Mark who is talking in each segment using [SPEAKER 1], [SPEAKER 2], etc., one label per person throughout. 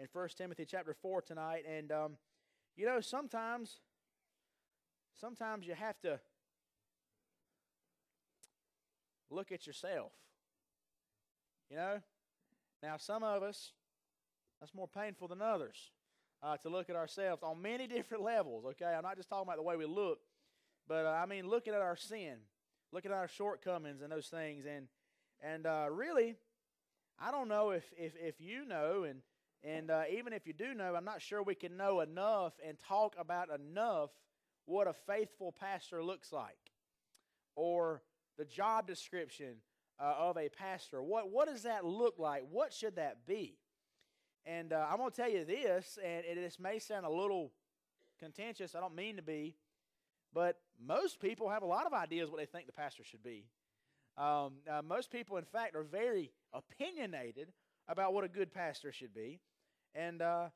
[SPEAKER 1] in 1 Timothy chapter 4 tonight. And, um, you know, sometimes, sometimes you have to look at yourself. You know? Now, some of us, that's more painful than others uh, to look at ourselves on many different levels, okay? I'm not just talking about the way we look, but uh, I mean looking at our sin, looking at our shortcomings and those things. And, and uh, really, I don't know if, if, if you know, and, and uh, even if you do know, I'm not sure we can know enough and talk about enough what a faithful pastor looks like or the job description uh, of a pastor. What, what does that look like? What should that be? And uh, I'm going to tell you this, and it, this may sound a little contentious. I don't mean to be, but most people have a lot of ideas what they think the pastor should be. Um, uh, most people, in fact, are very opinionated about what a good pastor should be. And, uh,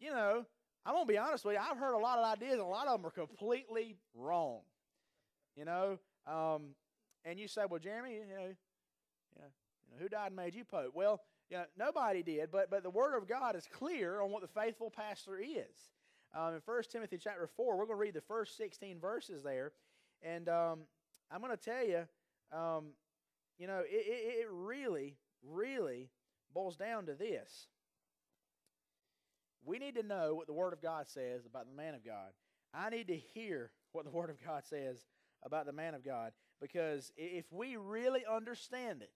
[SPEAKER 1] you know, I'm going to be honest with you, I've heard a lot of ideas, and a lot of them are completely wrong. You know, um, and you say, well, Jeremy, you know, you know, you know who died and made you pope? Well, you know, nobody did, but, but the Word of God is clear on what the faithful pastor is. Um, in 1 Timothy chapter 4, we're going to read the first 16 verses there. And um, I'm going to tell you, um, you know, it, it, it really, really boils down to this. We need to know what the Word of God says about the man of God. I need to hear what the Word of God says about the man of God because if we really understand it,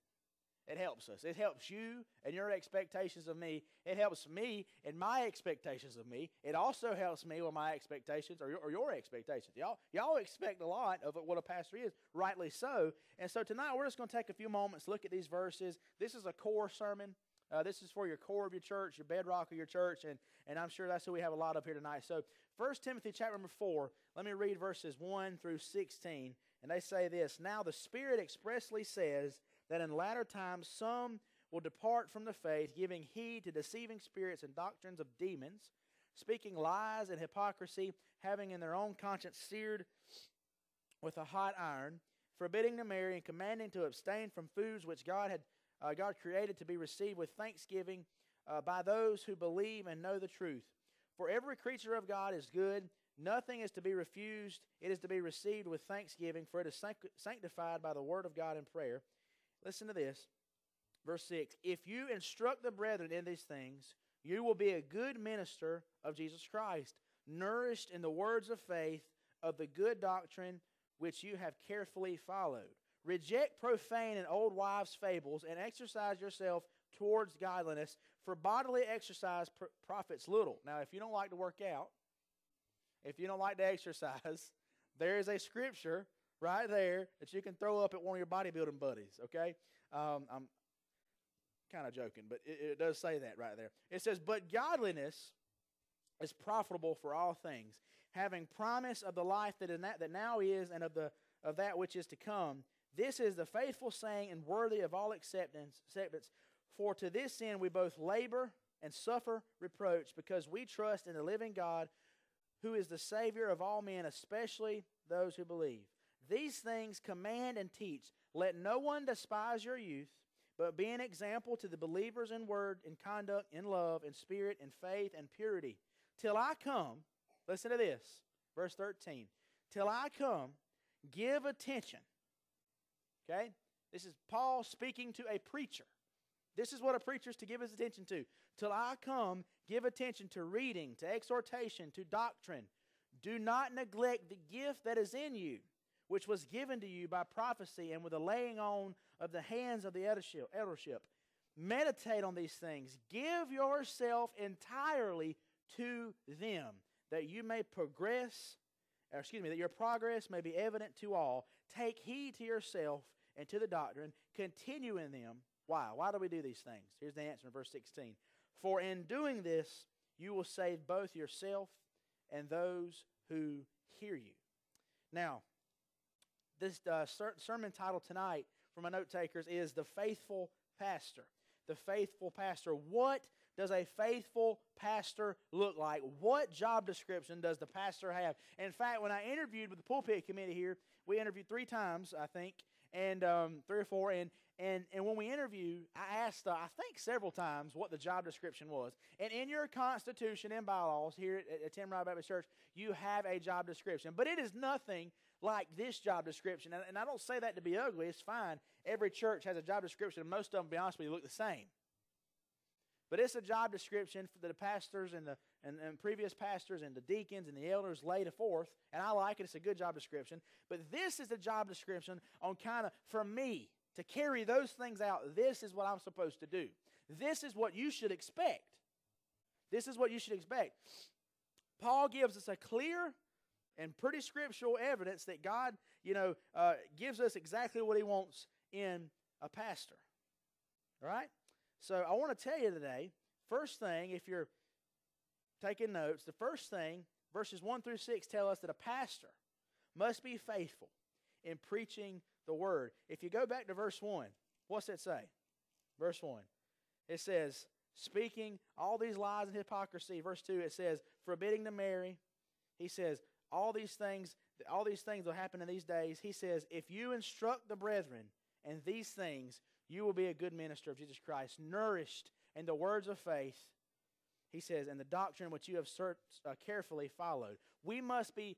[SPEAKER 1] it helps us. It helps you and your expectations of me. It helps me and my expectations of me. It also helps me with my expectations or your, or your expectations. Y'all, y'all expect a lot of what a pastor is, rightly so. And so tonight we're just going to take a few moments, look at these verses. This is a core sermon. Uh, this is for your core of your church, your bedrock of your church, and, and I'm sure that's who we have a lot of here tonight. So 1 Timothy chapter number 4, let me read verses 1 through 16. And they say this Now the Spirit expressly says that in latter times some will depart from the faith, giving heed to deceiving spirits and doctrines of demons, speaking lies and hypocrisy, having in their own conscience seared with a hot iron, forbidding to marry and commanding to abstain from foods which God had uh, God created to be received with thanksgiving uh, by those who believe and know the truth. For every creature of God is good Nothing is to be refused, it is to be received with thanksgiving, for it is sanctified by the word of God and prayer. Listen to this. Verse 6 If you instruct the brethren in these things, you will be a good minister of Jesus Christ, nourished in the words of faith of the good doctrine which you have carefully followed. Reject profane and old wives' fables and exercise yourself towards godliness, for bodily exercise profits little. Now, if you don't like to work out, if you don't like to exercise, there is a scripture right there that you can throw up at one of your bodybuilding buddies, okay? Um, I'm kind of joking, but it, it does say that right there. It says, But godliness is profitable for all things, having promise of the life that, that, that now is and of, the, of that which is to come. This is the faithful saying and worthy of all acceptance. For to this end we both labor and suffer reproach, because we trust in the living God who is the Savior of all men, especially those who believe. These things command and teach. Let no one despise your youth, but be an example to the believers in word, in conduct, in love, in spirit, in faith, and purity. Till I come, listen to this, verse 13. Till I come, give attention. Okay? This is Paul speaking to a preacher. This is what a preacher is to give his attention to. Till I come, give attention to reading, to exhortation, to doctrine. Do not neglect the gift that is in you, which was given to you by prophecy and with the laying on of the hands of the eldership. Meditate on these things. Give yourself entirely to them, that you may progress, or excuse me, that your progress may be evident to all. Take heed to yourself and to the doctrine. Continue in them why? Why do we do these things? Here's the answer in verse 16. For in doing this, you will save both yourself and those who hear you. Now, this uh, sermon title tonight for my note takers is The Faithful Pastor. The Faithful Pastor. What does a faithful pastor look like? What job description does the pastor have? In fact, when I interviewed with the pulpit committee here, we interviewed three times, I think, and um, three or four, and and and when we interview, I asked, uh, I think several times, what the job description was. And in your constitution and bylaws here at, at Tim Wright Baptist Church, you have a job description, but it is nothing like this job description. And, and I don't say that to be ugly; it's fine. Every church has a job description, and most of them, be honest with you, look the same. But it's a job description for the pastors and the and, and, previous pastors and the deacons and the elders laid it forth, and I like it. It's a good job description. But this is the job description on kind of for me to carry those things out. This is what I'm supposed to do. This is what you should expect. This is what you should expect. Paul gives us a clear and pretty scriptural evidence that God, you know, uh, gives us exactly what He wants in a pastor. All right. So I want to tell you today, first thing, if you're taking notes, the first thing, verses 1 through 6 tell us that a pastor must be faithful in preaching the word. If you go back to verse 1, what's it say? Verse 1. It says, speaking all these lies and hypocrisy. Verse 2, it says, forbidding to marry. He says, all these things, all these things will happen in these days. He says, if you instruct the brethren in these things, you will be a good minister of Jesus Christ, nourished in the words of faith. He says, and the doctrine which you have uh, carefully followed. We must be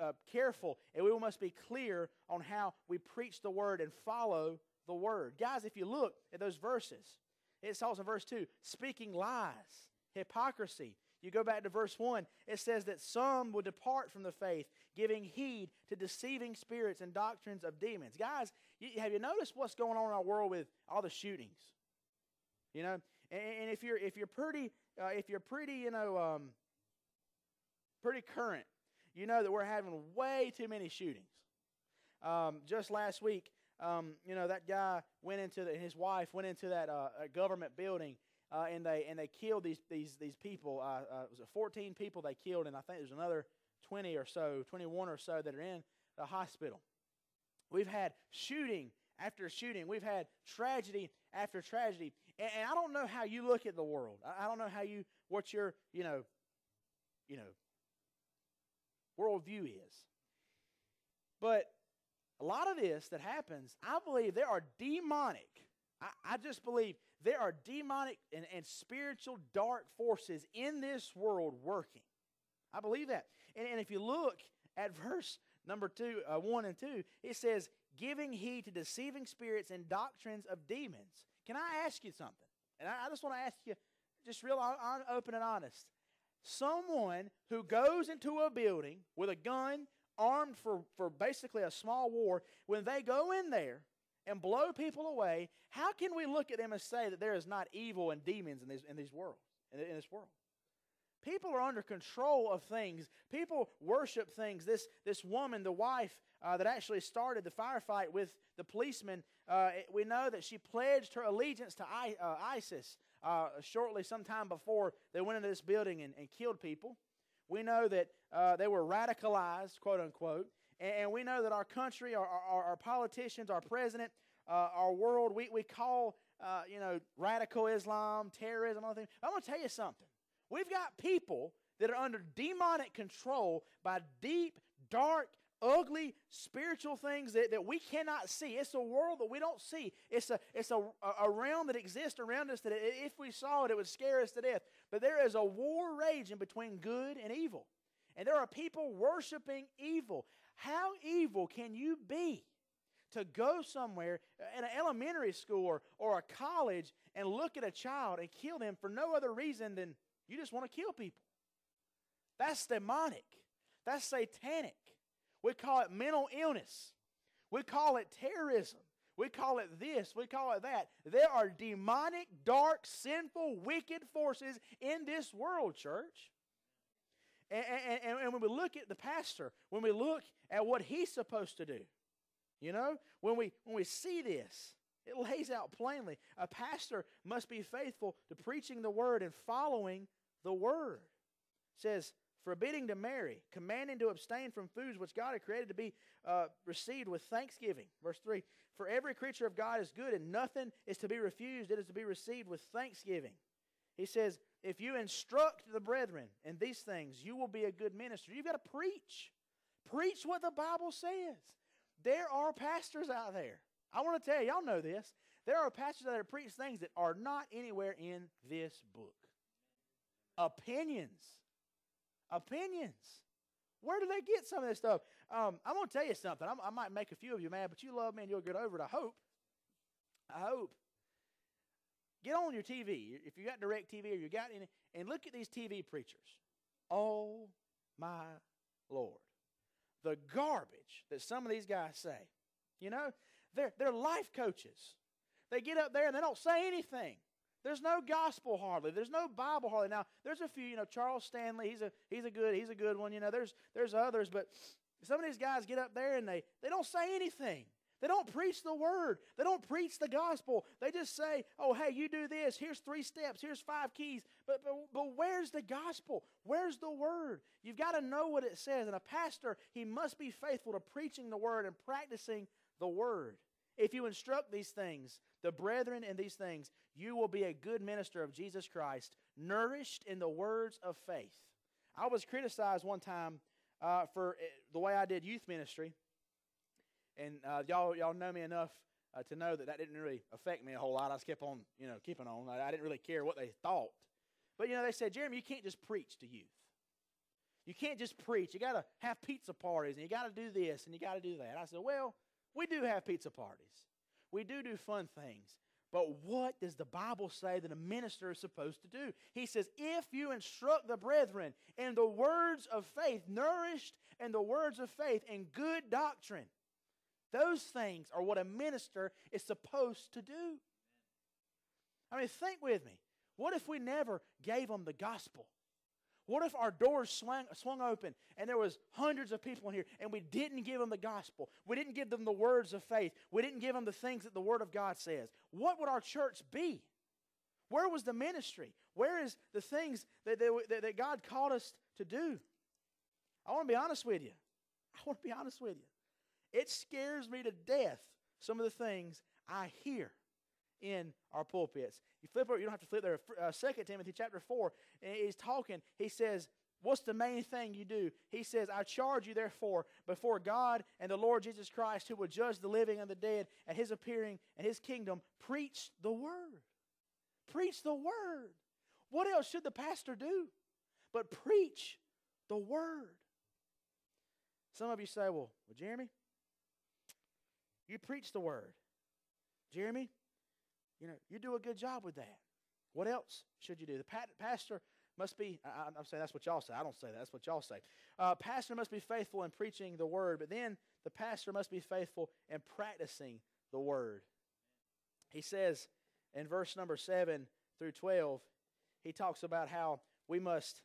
[SPEAKER 1] uh, careful and we must be clear on how we preach the word and follow the word. Guys, if you look at those verses, it tells in verse 2 speaking lies, hypocrisy. You go back to verse 1, it says that some will depart from the faith, giving heed to deceiving spirits and doctrines of demons. Guys, you, have you noticed what's going on in our world with all the shootings? You know, and, and if you're if you're pretty uh, if you're pretty you know um, pretty current, you know that we're having way too many shootings. Um, just last week, um, you know that guy went into the, his wife went into that uh, government building uh, and they and they killed these these these people. Uh, uh, it was 14 people they killed, and I think there's another 20 or so, 21 or so that are in the hospital. We've had shooting after shooting. We've had tragedy after tragedy. And, and I don't know how you look at the world. I, I, don't know how you, what your, you know, you know, worldview is. But a lot of this that happens, I believe there are demonic. I, I just believe there are demonic and, and spiritual dark forces in this world working. I believe that. And, and if you look at verse number two, uh, one and two, it says, giving heed to deceiving spirits and doctrines of demons. Can I ask you something? And I, I just want to ask you, just real on, open and honest. Someone who goes into a building with a gun, armed for, for basically a small war, when they go in there and blow people away, how can we look at them and say that there is not evil and demons in, these, in these worlds, in, in this world? People are under control of things. People worship things. This, this woman, the wife uh, that actually started the firefight with the policeman, uh, we know that she pledged her allegiance to I, uh, ISIS uh, shortly, sometime before they went into this building and, and killed people. We know that uh, they were radicalized, quote unquote. And, and, we know that our country, our, our, our politicians, our president, uh, our world, we, we call, you know, radical Islam, terrorism, all things. I'm going to tell you something. We've got people that are under demonic control by deep, dark, ugly spiritual things that, that we cannot see. It's a world that we don't see. It's a it's a, a realm that exists around us that if we saw it, it would scare us to death. But there is a war raging between good and evil. And there are people worshiping evil. How evil can you be to go somewhere in an elementary school or, or a college and look at a child and kill them for no other reason than you just want to kill people. That's demonic. That's satanic. We call it mental illness. We call it terrorism. We call it this. We call it that. There are demonic, dark, sinful, wicked forces in this world, church. And, and, and, when we look at the pastor, when we look at what he's supposed to do, you know, when we when we see this, it lays out plainly. A pastor must be faithful to preaching the word and following the word. Says, forbidding to marry, commanding to abstain from foods which God had created to be uh, received with thanksgiving. Verse 3 For every creature of God is good, and nothing is to be refused, it is to be received with thanksgiving. He says, If you instruct the brethren in these things, you will be a good minister. You've got to preach. Preach what the Bible says. there are pastors out there. I want to tell you, y'all know this. There are pastors that preach things that are not anywhere in this book. Opinions. Opinions. Where do they get some of this stuff? Um, I'm going to tell you something. I'm, i might make a few of you mad, but you love me and you'll get over it. I hope. I hope. Get on your TV if you got DirecTV or you got any, and look at these TV preachers. Oh my Lord, the garbage that some of these guys say. You know, they're they're life coaches. They get up there and they don't say anything. There's no gospel hardly. There's no Bible hardly. Now, there's a few, you know, Charles Stanley, he's a he's a good, he's a good one, you know. There's there's others, but some of these guys get up there and they they don't say anything. They don't preach the word. They don't preach the gospel. They just say, "Oh, hey, you do this. Here's three steps. Here's five keys." But but, but where's the gospel? Where's the word? You've got to know what it says. And a pastor, he must be faithful to preaching the word and practicing the word. If you instruct these things, the brethren in these things, you will be a good minister of Jesus Christ, nourished in the words of faith. I was criticized one time uh, for eh, the way I did youth ministry, and uh, y'all y'all know me enough uh, to know that that didn't really affect me a whole lot. I just kept on, you know, keeping on. I, I didn't really care what they thought. But you know, they said, Jeremy, you can't just preach to youth. You can't just preach. You got to have pizza parties, and you got to do this, and you got to do that. I said, well, we do have pizza parties. We do do fun things. But what does the Bible say that a minister is supposed to do? He says, If you instruct the brethren in the words of faith, nourished in the words of faith, in good doctrine, those things are what a minister is supposed to do. I mean, think with me. What if we never gave them the gospel? What if our doors swung, swung open and there was hundreds of people in here and we didn't give them the gospel? We didn't give them the words of faith. We didn't give them the things that the Word of God says. What would our church be? Where was the ministry? Where is the things that, that, that God called us to do? I want to be honest with you. I want to be honest with you. It scares me to death some of the things I hear in our pulpits. You flip over, you don't have to flip there. Uh, 2 Timothy chapter 4, and he's talking. He says, What's the main thing you do? He says, I charge you therefore before God and the Lord Jesus Christ, who will judge the living and the dead at his appearing and his kingdom, preach the word. Preach the word. What else should the pastor do but preach the word? Some of you say, Well, well Jeremy, you preach the word. Jeremy, you know, you do a good job with that. What else should you do? The pastor must be, I, am saying that's what y'all say. I don't say that. That's what y'all say. Uh, pastor must be faithful in preaching the word, but then the pastor must be faithful in practicing the word. He says in verse number 7 through 12, he talks about how we must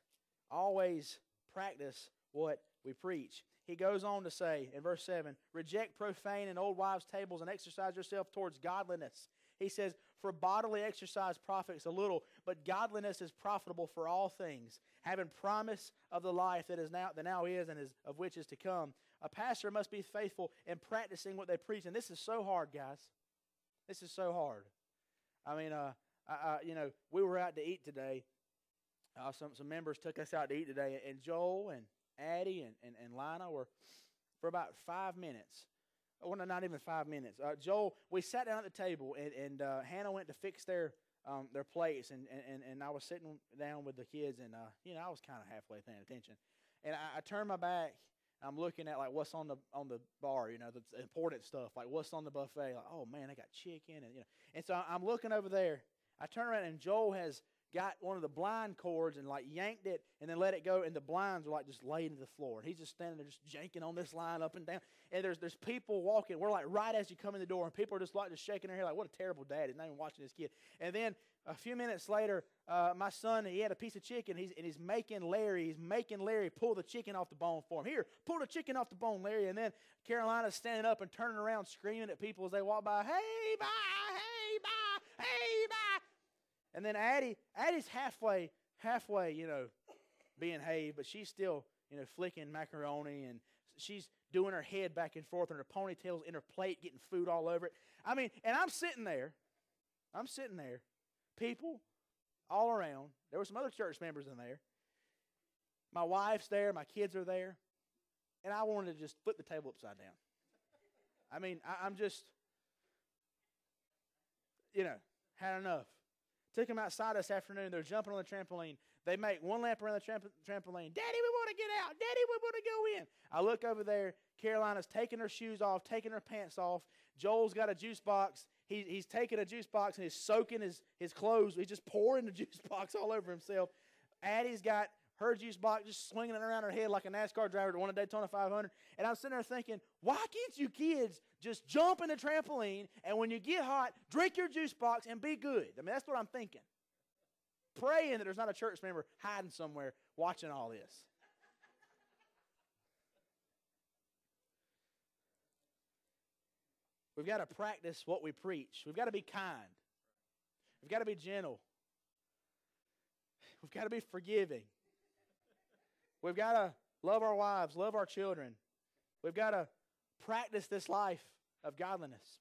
[SPEAKER 1] always practice what we preach. He goes on to say in verse 7 reject profane and old wives' tables and exercise yourself towards godliness. He says, For bodily exercise profits a little, but godliness is profitable for all things, having promise of the life that is now that now is and is of which is to come. A pastor must be faithful in practicing what they preach, and this is so hard, guys. This is so hard. I mean, uh, I, I, you know, we were out to eat today. Uh, some some members took us out to eat today, and Joel and Addie and, and, and Lina were for about five minutes well, no, not even five minutes. Uh, Joel, we sat down at the table, and, and uh, Hannah went to fix their um, their plates, and, and, and I was sitting down with the kids, and uh, you know I was kind of halfway paying attention, and I, I turned my back. I'm looking at like what's on the on the bar, you know, the important stuff, like what's on the buffet. Like, oh man, they got chicken, and you know, and so I'm looking over there. I turn around, and Joel has got one of the blind cords and like yanked it and then let it go, and the blinds are like just laid to the floor. And he's just standing there, just janking on this line up and down. And there's there's people walking. We're like right as you come in the door, and people are just like just shaking their head, like, "What a terrible dad!" He's not even watching his kid. And then a few minutes later, uh, my son he had a piece of chicken. He's and he's making Larry. He's making Larry pull the chicken off the bone for him. Here, pull the chicken off the bone, Larry. And then Carolina's standing up and turning around, screaming at people as they walk by. Hey, bye! Hey, bye! Hey, bye! And then Addie, Addie's halfway, halfway, you know, being hey, but she's still, you know, flicking macaroni and she's doing her head back and forth and her ponytail's in her plate, getting food all over it. I mean, and I'm sitting there, I'm sitting there, people all around. There were some other church members in there. My wife's there, my kids are there, and I wanted to just flip the table upside down. I mean, I, I'm just, you know, had enough. Took them outside this afternoon. They're jumping on the trampoline. They make one lap around the tramp- trampoline. Daddy, we want to get out. Daddy, we want to go in. I look over there. Carolina's taking her shoes off, taking her pants off. Joel's got a juice box. He, he's taking a juice box and he's soaking his, his clothes. He's just pouring the juice box all over himself. Addie's got her juice box just swinging it around her head like a NASCAR driver that won a Daytona 500. And I'm sitting there thinking, why can't you kids just jump in the trampoline and when you get hot, drink your juice box and be good? I mean, that's what I'm thinking. Praying that there's not a church member hiding somewhere watching all this. We've got to practice what we preach. We've got to be kind. We've got to be gentle. We've got to be forgiving. We've got to love our wives, love our children. We've got to practice this life of godliness.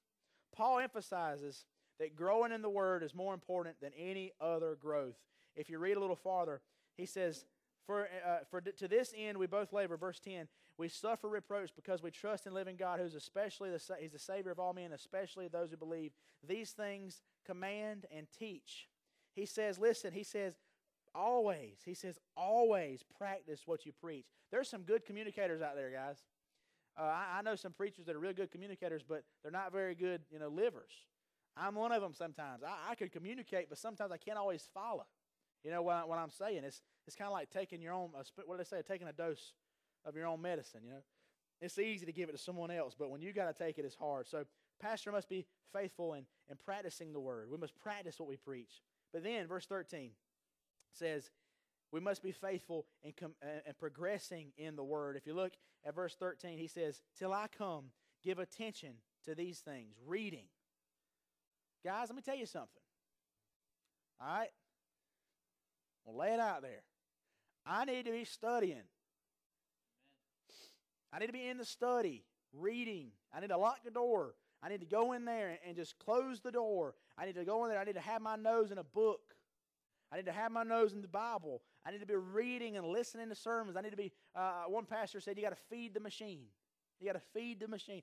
[SPEAKER 1] Paul emphasizes that growing in the Word is more important than any other growth. If you read a little farther, he says, for, uh, for to this end we both labor, verse 10, we suffer reproach because we trust in living God, who's especially the, he's the Savior of all men, especially those who believe. These things command and teach. He says, listen, he says, always, he says, always practice what you preach. There's some good communicators out there, guys. Uh, I, I, know some preachers that are real good communicators, but they're not very good, you know, livers. I'm one of them sometimes. I, I can communicate, but sometimes I can't always follow. You know what, what I'm saying? It's, it's kind of like taking your own, what do they say, taking a dose of your own medicine, you know. It's easy to give it to someone else, but when you got to take it, it's hard. So, pastor must be faithful in, in practicing the word. We must practice what we preach. But then, verse 13 says, we must be faithful and, com- uh, and progressing in the word. If you look at verse 13, he says, Till I come, give attention to these things, reading. Guys, let me tell you something. All right? Well, lay it out there. I need to be studying. I need to be in the study, reading. I need to lock the door. I need to go in there and just close the door. I need to go in there. I need to have my nose in a book. I need to have my nose in the Bible. I need to be reading and listening to sermons. I need to be, uh, one pastor said, you got to feed the machine. You got to feed the machine.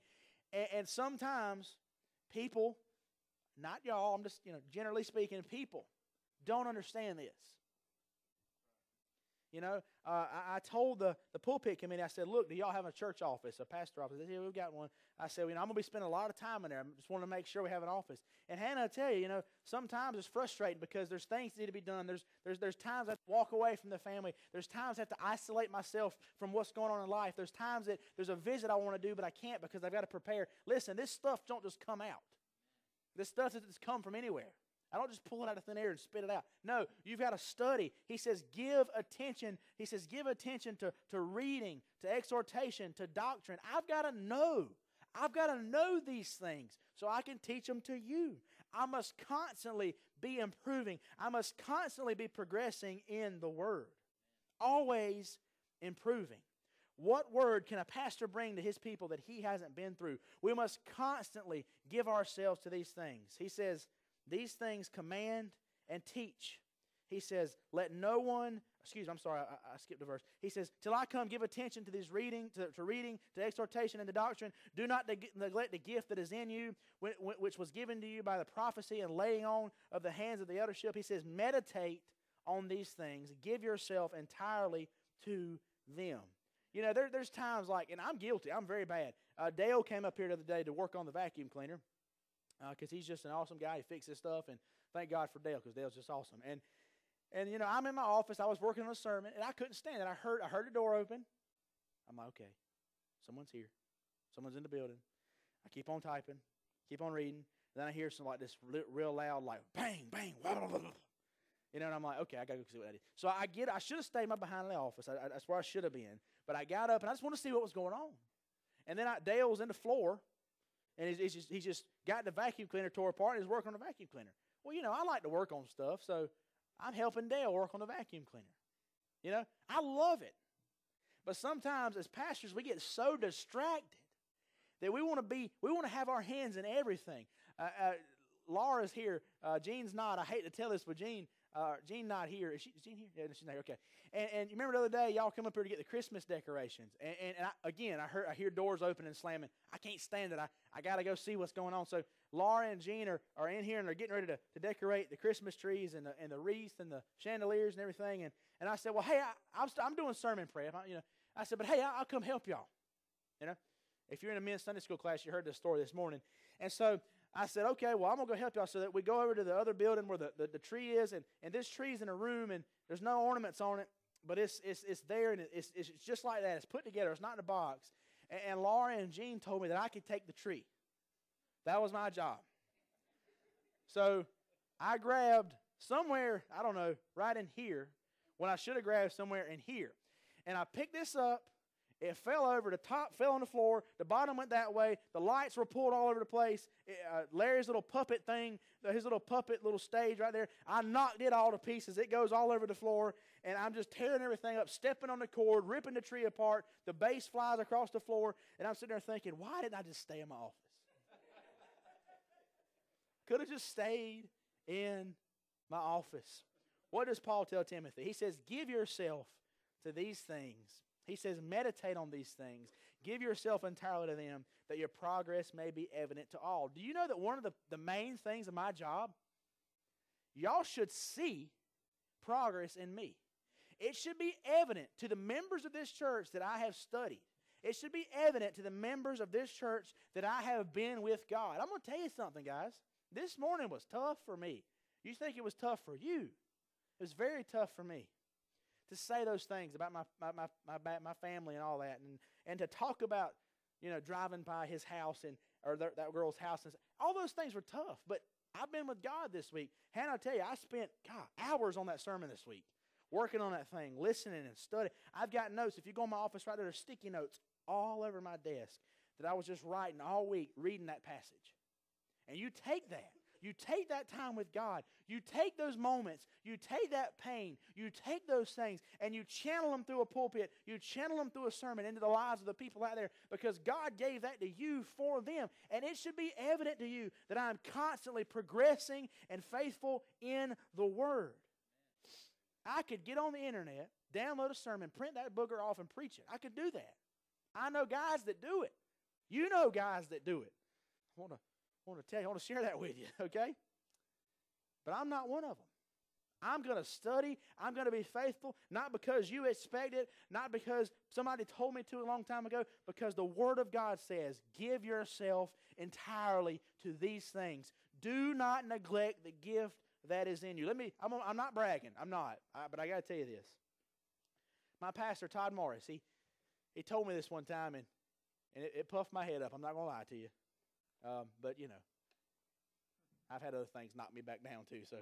[SPEAKER 1] And, and sometimes people, not y'all, I'm just, you know, generally speaking, people don't understand this. You know, uh, I, I, told the, the pulpit committee, I said, look, do y'all have a church office, a pastor office? They said, yeah, we've got one. I said, you know, I'm going to be spending a lot of time in there. I just want to make sure we have an office. And Hannah, I tell you, you know, sometimes it's frustrating because there's things that need to be done. There's, there's, there's times I have to walk away from the family. There's times I have to isolate myself from what's going on in life. There's times that there's a visit I want to do, but I can't because I've got to prepare. Listen, this stuff don't just come out. This stuff doesn't just come from anywhere. I don't just pull it out of thin air and spit it out. No, you've got to study. He says, give attention. He says, give attention to, to reading, to exhortation, to doctrine. I've got to know. I've got to know these things so I can teach them to you. I must constantly be improving. I must constantly be progressing in the Word, always improving. What word can a pastor bring to his people that he hasn't been through? We must constantly give ourselves to these things. He says, these things command and teach. He says, Let no one, excuse me, I'm sorry, I, I, skipped a verse. He says, Till I come, give attention to these reading, to, to reading, to exhortation and to doctrine. Do not neglect the gift that is in you, which was given to you by the prophecy and laying on of the hands of the eldership. He says, Meditate on these things. Give yourself entirely to them. You know, there, there's times like, and I'm guilty, I'm very bad. Uh, Dale came up here the other day to work on the vacuum cleaner because uh, he's just an awesome guy. He fixes stuff, and thank God for Dale because Dale's just awesome. And and you know, I'm in my office. I was working on a sermon, and I couldn't stand it. I heard I heard the door open. I'm like, okay, someone's here. Someone's in the building. I keep on typing, keep on reading. And Then I hear some like this real loud, like bang, bang, blah, blah, blah, you know, and I'm like, okay, I gotta go see what that is. So I get, I should have stayed my behind in the office. I, I, that's where I should have been. But I got up and I just want to see what was going on. And then I, Dale was in the floor, and he's, he's, just, he's just got the vacuum cleaner tore apart and he's working on the vacuum cleaner. Well, you know, I like to work on stuff, so I'm helping Dale work on the vacuum cleaner. You know, I love it. But sometimes as pastors, we get so distracted that we want to be, we want to have our hands in everything. Uh, uh, Laura's here. Uh, Jean's not. I hate to tell this, but Jean, uh, Jean not here. Is, she, is Jean here? Yeah, she's not here. Okay. And, and you remember the other day, y'all come up here to get the Christmas decorations. And, and, and I, again, I heard I hear doors open and slamming. I can't stand it. I, I got to go see what's going on. So Laura and Jean are, are in here and they're getting ready to, to decorate the Christmas trees and the, and the wreath and the chandeliers and everything. And, and I said, well, hey, I, I'm, I'm doing sermon prep. I, you know, I said, but hey, I'll, I'll come help y'all. You know, if you're in a men's Sunday school class, you heard this story this morning. And so I said, okay, well, I'm going to go help y'all so that we go over to the other building where the, the, the tree is. And, and this tree's in a room and there's no ornaments on it, but it's, it's, it's there and it's, it's just like that. It's put together, it's not in a box. And, and Laura and Jean told me that I could take the tree. That was my job. So I grabbed somewhere, I don't know, right in here, when I should have grabbed somewhere in here. And I picked this up it fell over. The top fell on the floor. The bottom went that way. The lights were pulled all over the place. It, uh, Larry's little puppet thing, his little puppet little stage right there, I knocked it all to pieces. It goes all over the floor, and I'm just tearing everything up, stepping on the cord, ripping the tree apart. The base flies across the floor, and I'm sitting there thinking, why didn't I just stay in my office? Could have just stayed in my office. What does Paul tell Timothy? He says, Give yourself to these things he says, meditate on these things. Give yourself entirely to them that your progress may be evident to all. Do you know that one of the, the main things of my job? Y'all should see progress in me. It should be evident to the members of this church that I have studied. It should be evident to the members of this church that I have been with God. I'm going to tell you something, guys. This morning was tough for me. You think it was tough for you? It was very tough for me to say those things about my, my, my, my, my family and all that, and, and to talk about, you know, driving by his house and or that, girl's house. And all those things were tough, but I've been with God this week. Hannah, I tell you, I spent God, hours on that sermon this week, working on that thing, listening and studying. I've got notes. If you go in my office right there, there's sticky notes all over my desk that I was just writing all week, reading that passage. And you take that you take that time with God. You take those moments. You take that pain. You take those things and you channel them through a pulpit. You channel them through a sermon into the lives of the people out there because God gave that to you for them. And it should be evident to you that I'm constantly progressing and faithful in the Word. I could get on the internet, download a sermon, print that booger off, and preach it. I could do that. I know guys that do it. You know guys that do it. I want to I want to tell you, I want to share that with you, okay? But I'm not one of them. I'm going to study. I'm going to be faithful, not because you expect it, not because somebody told me to a long time ago, because the Word of God says, give yourself entirely to these things. Do not neglect the gift that is in you. Let me, I'm, I'm not bragging. I'm not. I, but I got to tell you this. My pastor, Todd Morris, he, he told me this one time, and, and it, it puffed my head up. I'm not going to lie to you. Um, but, you know, I've had other things knock me back down too. So,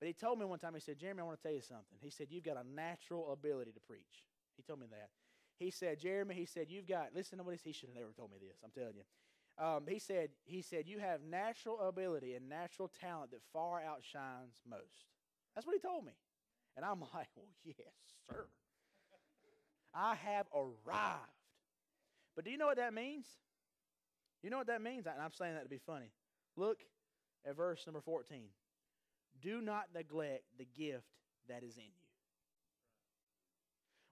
[SPEAKER 1] But he told me one time, he said, Jeremy, I want to tell you something. He said, You've got a natural ability to preach. He told me that. He said, Jeremy, he said, You've got, listen to what he, he should have never told me this, I'm telling you. Um, he said, he said, you have natural ability and natural talent that far outshines most. That's what he told me. And I'm like, well, yes, sir. I have arrived. But do you know what that means? You know what that means? And I'm saying that to be funny. Look at verse number 14. Do not neglect the gift that is in you.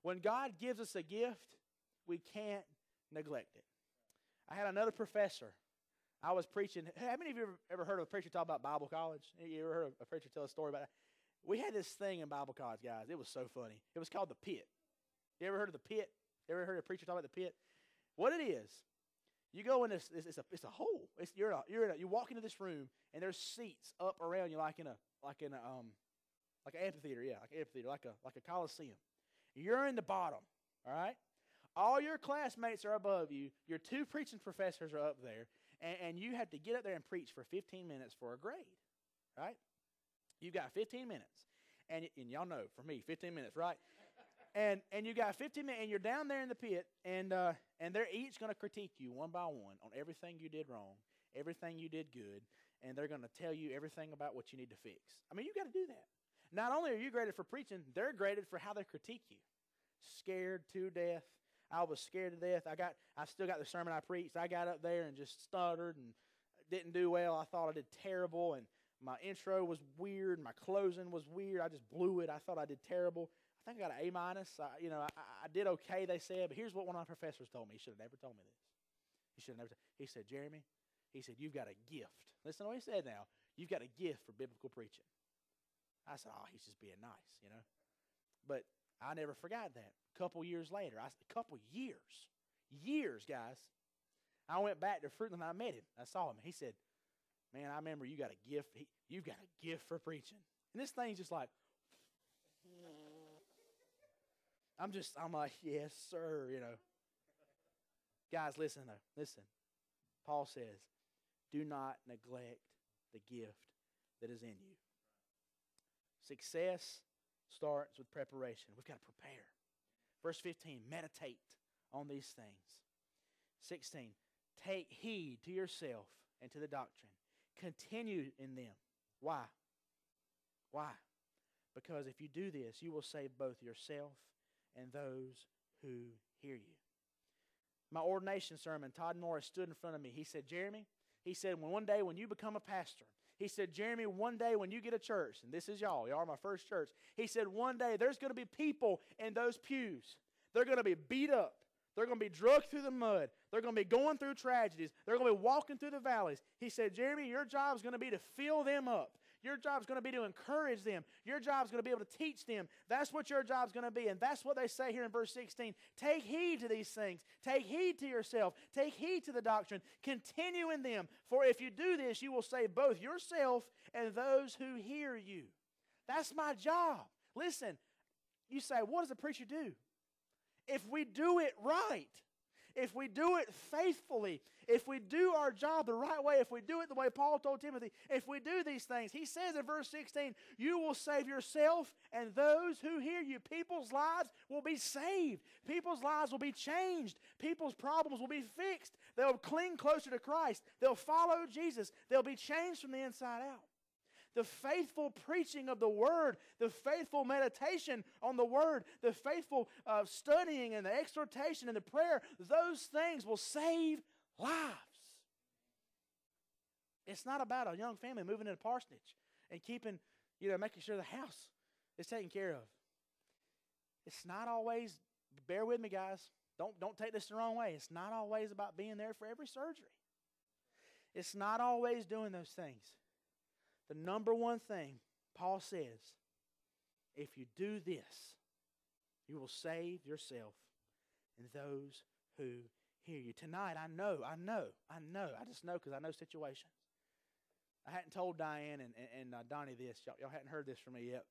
[SPEAKER 1] When God gives us a gift, we can't neglect it. I had another professor. I was preaching. How many of you ever heard of a preacher talk about Bible college? You ever heard a preacher tell a story about that? We had this thing in Bible college, guys. It was so funny. It was called the pit. You ever heard of the pit? You ever heard a preacher talk about the pit? What it is, you go in this, it's, a, it's a hole. It's, you're, a, you're in a, you walk into this room, and there's seats up around you like in a, like in a, um, like an amphitheater, yeah, like an amphitheater, like a, like a coliseum. You're in the bottom, all right? All your classmates are above you. Your two preaching professors are up there, and, and you have to get up there and preach for 15 minutes for a grade, right? You've got 15 minutes. And, and y'all know, for me, 15 minutes, right? And and you got 15 minutes, and you're down there in the pit, and uh, and they're each going to critique you one by one on everything you did wrong, everything you did good, and they're going to tell you everything about what you need to fix. I mean, you got to do that. Not only are you graded for preaching, they're graded for how they critique you. Scared to death. I was scared to death. I got. I still got the sermon I preached. I got up there and just stuttered and didn't do well. I thought I did terrible, and my intro was weird. My closing was weird. I just blew it. I thought I did terrible. I think I got an A minus. You know, I, I did okay. They said, but here's what one of my professors told me. He should have never told me this. He should have never. He said, Jeremy, he said, you've got a gift. Listen to what he said. Now, you've got a gift for biblical preaching. I said, oh, he's just being nice, you know. But I never forgot that. A couple years later, I, a couple years, years, guys. I went back to Fruitland I met him. I saw him. He said, Man, I remember you got a gift. He, you've got a gift for preaching. And this thing's just like, I'm just, I'm like, yes, sir, you know. Guys, listen though. Listen. Paul says, do not neglect the gift that is in you. Success starts with preparation. We've got to prepare. Verse 15, meditate on these things. 16, take heed to yourself and to the doctrine. Continue in them. Why? Why? Because if you do this, you will save both yourself and those who hear you. My ordination sermon, Todd Norris stood in front of me. He said, Jeremy, he said, when one day when you become a pastor, he said, Jeremy, one day when you get a church, and this is y'all, y'all are my first church. He said, one day there's going to be people in those pews. They're going to be beat up. They're going to be drugged through the mud. They're going to be going through tragedies. They're going to be walking through the valleys. He said, Jeremy, your job is going to be to fill them up. Your job is going to be to encourage them. Your job is going to be able to teach them. That's what your job is going to be. And that's what they say here in verse 16. Take heed to these things. Take heed to yourself. Take heed to the doctrine. Continue in them. For if you do this, you will save both yourself and those who hear you. That's my job. Listen, you say, what does a preacher do? If we do it right, if we do it faithfully, if we do our job the right way, if we do it the way Paul told Timothy, if we do these things, he says in verse 16, you will save yourself and those who hear you. People's lives will be saved. People's lives will be changed. People's problems will be fixed. They'll cling closer to Christ. They'll follow Jesus. They'll be changed from the inside out the faithful preaching of the Word, the faithful meditation on the Word, the faithful uh, studying and the exhortation and the prayer, those things will save lives. It's not about a young family moving into parsonage and keeping, you know, making sure the house is taken care of. It's not always, bear with me, guys. Don't, don't take this the wrong way. It's not always about being there for every surgery. It's not always doing those things. The number one thing Paul says if you do this, you will save yourself and those who hear you. Tonight, I know, I know, I know, I just know because I know situations. I hadn't told Diane and, and, and uh, Donnie this. Y'all, y'all, hadn't heard this from me yet.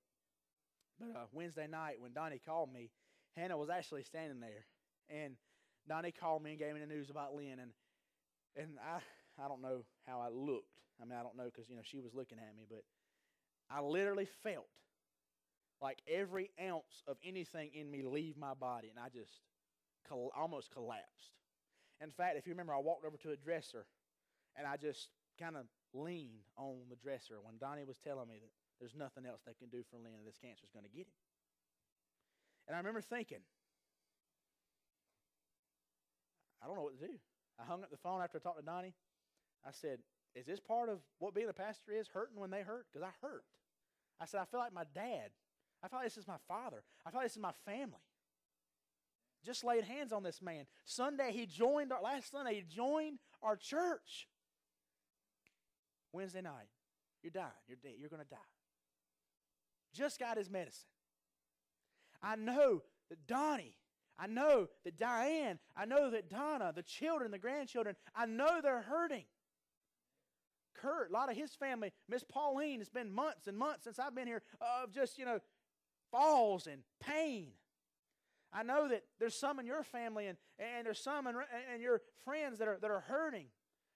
[SPEAKER 1] But uh, Wednesday night, when Donnie called me, Hannah was actually standing there. And Donnie called me and gave me the news about Lynn. And, and I, I don't know how I looked. I mean, I don't know because, you know, she was looking at me, but I literally felt like every ounce of anything in me leave my body, and I just almost collapsed. In fact, if you remember, I walked over to a dresser, and I just kind of leaned on the dresser when Donnie was telling me that there's nothing else they can do for Lynn, and this cancer is going to get him. And I remember thinking, I don't know what to do. I hung up the phone after I talked to Donnie. I said, Is this part of what being a pastor is, hurting when they hurt? Because I hurt. I said, I feel like my dad. I feel like this is my father. I feel like this is my family. Just laid hands on this man. Sunday, he joined our, last Sunday, he joined our church. Wednesday night, you're dying. You're dead. You're going to die. Just got his medicine. I know that Donnie I know that Diane, I know that Donna, the children, the grandchildren, I know they're hurting. Kurt, a lot of his family, Miss Pauline, it's been months and months since I've been here of just, you know, falls and pain. I know that there's some in your family and, and there's some in, and your friends that are, that are hurting.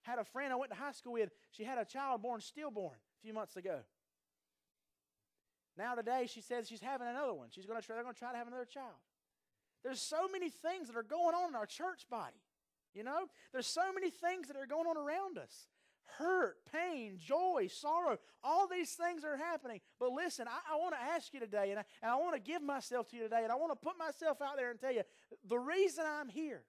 [SPEAKER 1] Had a friend I went to high school with, she had a child born stillborn a few months ago. Now today she says she's having another one. She's going to try, they're going to try to have another child. There's so many things that are going on in our church body. You know, there's so many things that are going on around us hurt, pain, joy, sorrow, all these things are happening. But listen, I, I want to ask you today, and I, and I want to give myself to you today, and I want to put myself out there and tell you the reason I'm here,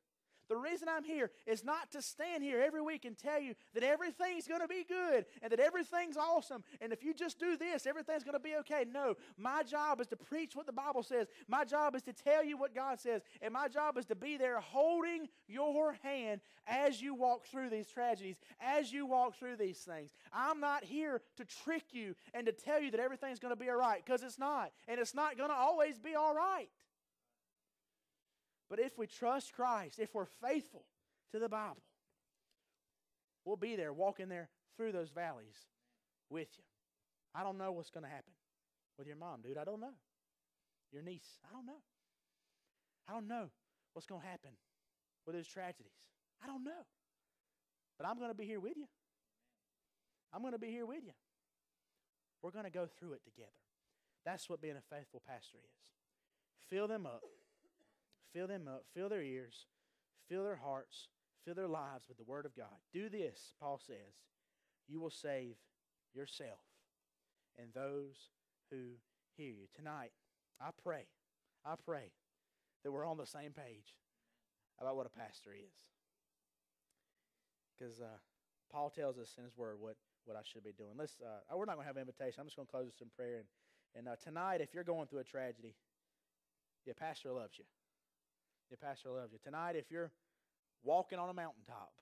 [SPEAKER 1] The reason I'm here is not to stand here every week and tell you that everything's going to be good and that everything's awesome. And if you just do this, everything's going to be okay. No, my job is to preach what the Bible says. My job is to tell you what God says. And my job is to be there holding your hand as you walk through these tragedies, as you walk through these things. I'm not here to trick you and to tell you that everything's going to be all right because it's not. And it's not going to always be all right. But if we trust Christ, if we're faithful to the Bible, we'll be there walking there through those valleys with you. I don't know what's going to happen with your mom, dude. I don't know. Your niece, I don't know. I don't know what's going to happen with those tragedies. I don't know. But I'm going to be here with you. I'm going to be here with you. We're going to go through it together. That's what being a faithful pastor is. Fill them up Fill them up, fill their ears, fill their hearts, fill their lives with the Word of God. Do this, Paul says, you will save yourself and those who hear you. Tonight, I pray, I pray that we're on the same page about what a pastor is. Because uh, Paul tells us in his word what, what I should be doing. Let's, uh, we're not going to have an invitation. I'm just going to close this in prayer. And, and uh, tonight, if you're going through a tragedy, your pastor loves you. The pastor loves you. Tonight, if you're walking on a mountaintop,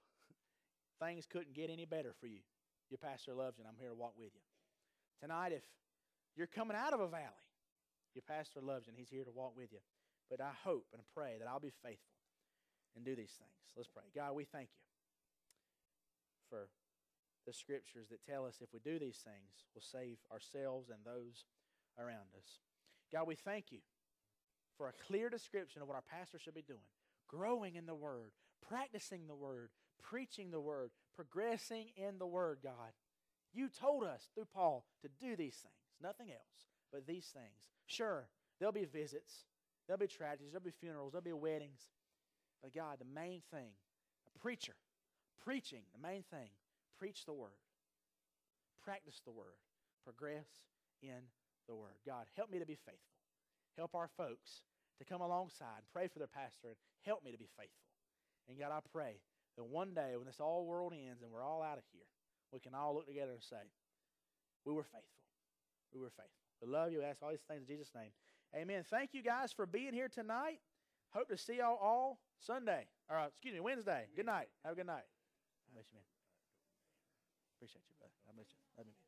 [SPEAKER 1] things couldn't get any better for you. Your pastor loves you, and I'm here to walk with you. Tonight, if you're coming out of a valley, your pastor loves you, and he's here to walk with you. But I hope and pray that I'll be faithful and do these things. Let's pray. God, we thank you for the scriptures that tell us if we do these things, we'll save ourselves and those around us. God, we thank you for a clear description of what our pastor should be doing growing in the Word, practicing the Word, preaching the Word, progressing in the Word, God. You told us through Paul to do these things, nothing else but these things. Sure, there'll be visits, there'll be tragedies, there'll be funerals, there'll be weddings. But God, the main thing, a preacher, preaching, the main thing, preach the Word, practice the Word, progress in the Word. God, help me to be faithful. Help our folks to come alongside and pray for their pastor and help me to be faithful. And God, I pray that one day when this all world ends and we're all out of here, we can all look together and say, We were faithful. We were faithful. We love you. ask all these things in Jesus' name. Amen. Thank you guys for being here tonight. Hope to see y'all all Sunday. Or uh, excuse me, Wednesday. Good night. Have a good night. I miss you, man. Appreciate you, brother. I miss you. Love you, man.